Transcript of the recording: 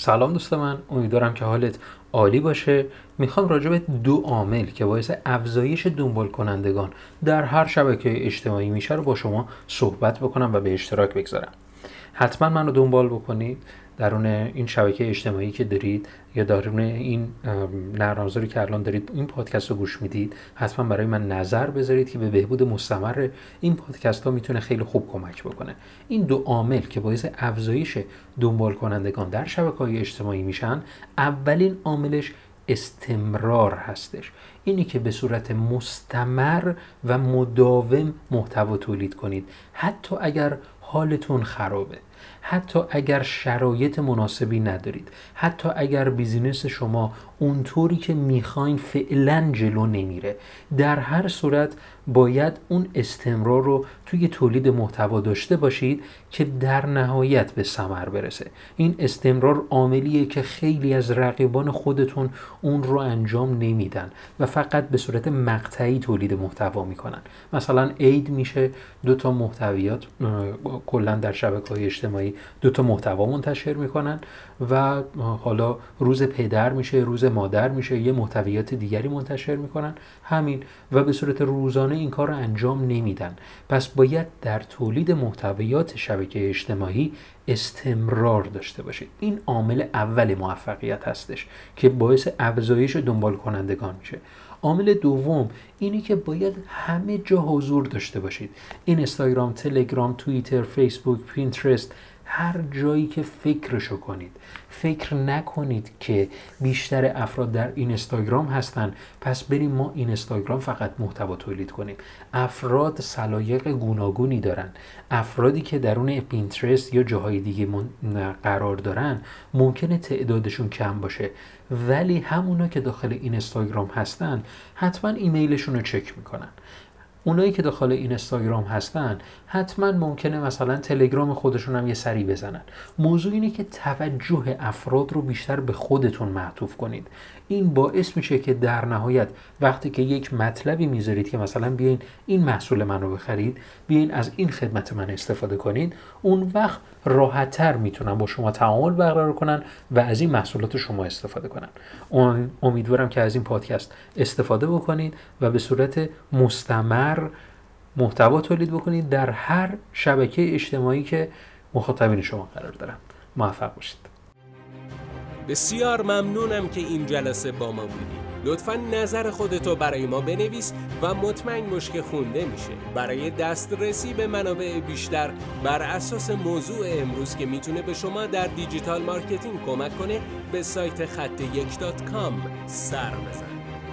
سلام دوست من امیدوارم که حالت عالی باشه. می‌خوام راجع به دو عامل که باعث افزایش دنبال کنندگان در هر شبکه اجتماعی میشه رو با شما صحبت بکنم و به اشتراک بگذارم. حتما من رو دنبال بکنید درون این شبکه اجتماعی که دارید یا درون این نرم که الان دارید این پادکست رو گوش می‌دید حتما برای من نظر بذارید که به بهبود مستمر این پادکست ها می‌تونه خیلی خوب کمک بکنه. این دو عامل که باعث افزایش دنبال کنندگان در شبکه های اجتماعی میشن اولین عاملش استمرار هستش. اینی که به صورت مستمر و مداوم محتوا تولید کنید. حتی اگر حالتون خرابه. حتی اگر شرایط مناسبی ندارید حتی اگر بیزینس شما اونطوری که می‌خواین فعلا جلو نمیره در هر صورت باید اون استمرار رو توی تولید محتوا داشته باشید که در نهایت به ثمر برسه. این استمرار عاملیه که خیلی از رقیبان خودتون اون رو انجام نمیدن و فقط به صورت مقطعی تولید محتوا می‌کنن. مثلا عید میشه دو تا محتویات کلا در شبکه های اجتماعی. دو تا محتوا منتشر می‌کنن و حالا روز پدر میشه روز مادر میشه یه محتویات دیگری منتشر می‌کنن. همین. و به صورت روزانه این کار رو انجام نمیدن. پس باید در تولید محتویات شبکه اجتماعی استمرار داشته باشید این عامل اول موفقیت هستش که باعث افزایش دنبال کنندگان میشه. عامل دوم اینی که باید همه جا حضور داشته باشید. این اینستاگرام تلگرام توییتر فیسبوک پینترست هر جایی که فکرشو کنید. فکر نکنید که بیشتر افراد در اینستاگرام هستن. پس بریم ما اینستاگرام فقط محتوا تولید کنیم. افراد سلایق گوناگونی دارن. افرادی که درون پینترست یا جاهای دیگه قرار دارن ممکنه تعدادشون کم باشه. ولی همونا که داخل اینستاگرام هستن حتما ایمیلشون رو چک می‌کنن. اونایی که داخل این استاگرام هستن حتما ممکنه مثلا تلگرام خودشون هم یه سری بزنن. موضوع اینه که توجه افراد رو بیشتر به خودتون معطوف کنید. این باعث میشه که در نهایت وقتی که یک مطلبی می‌ذارید که مثلا بیاین این محصول من رو بخرید بیاین از این خدمت من استفاده کنید اون وقت راحتتر می‌تونن با شما تعامل برقرار کنن و از این محصولات شما استفاده کنن. امیدوارم که از این پادکست استفاده بکنید و به صورت مستمر محتوا تولید بکنید در هر شبکه اجتماعی که مخاطبین شما قرار دارن. موفق باشید. بسیار ممنونم که این جلسه با ما بودی لطفا نظر خودتو برای ما بنویس و مطمئن که خونده میشه. برای دسترسی به منابع بیشتر بر اساس موضوع امروز که می‌تونه به شما در digital marketing کمک کنه به سایت خط یک سر بزن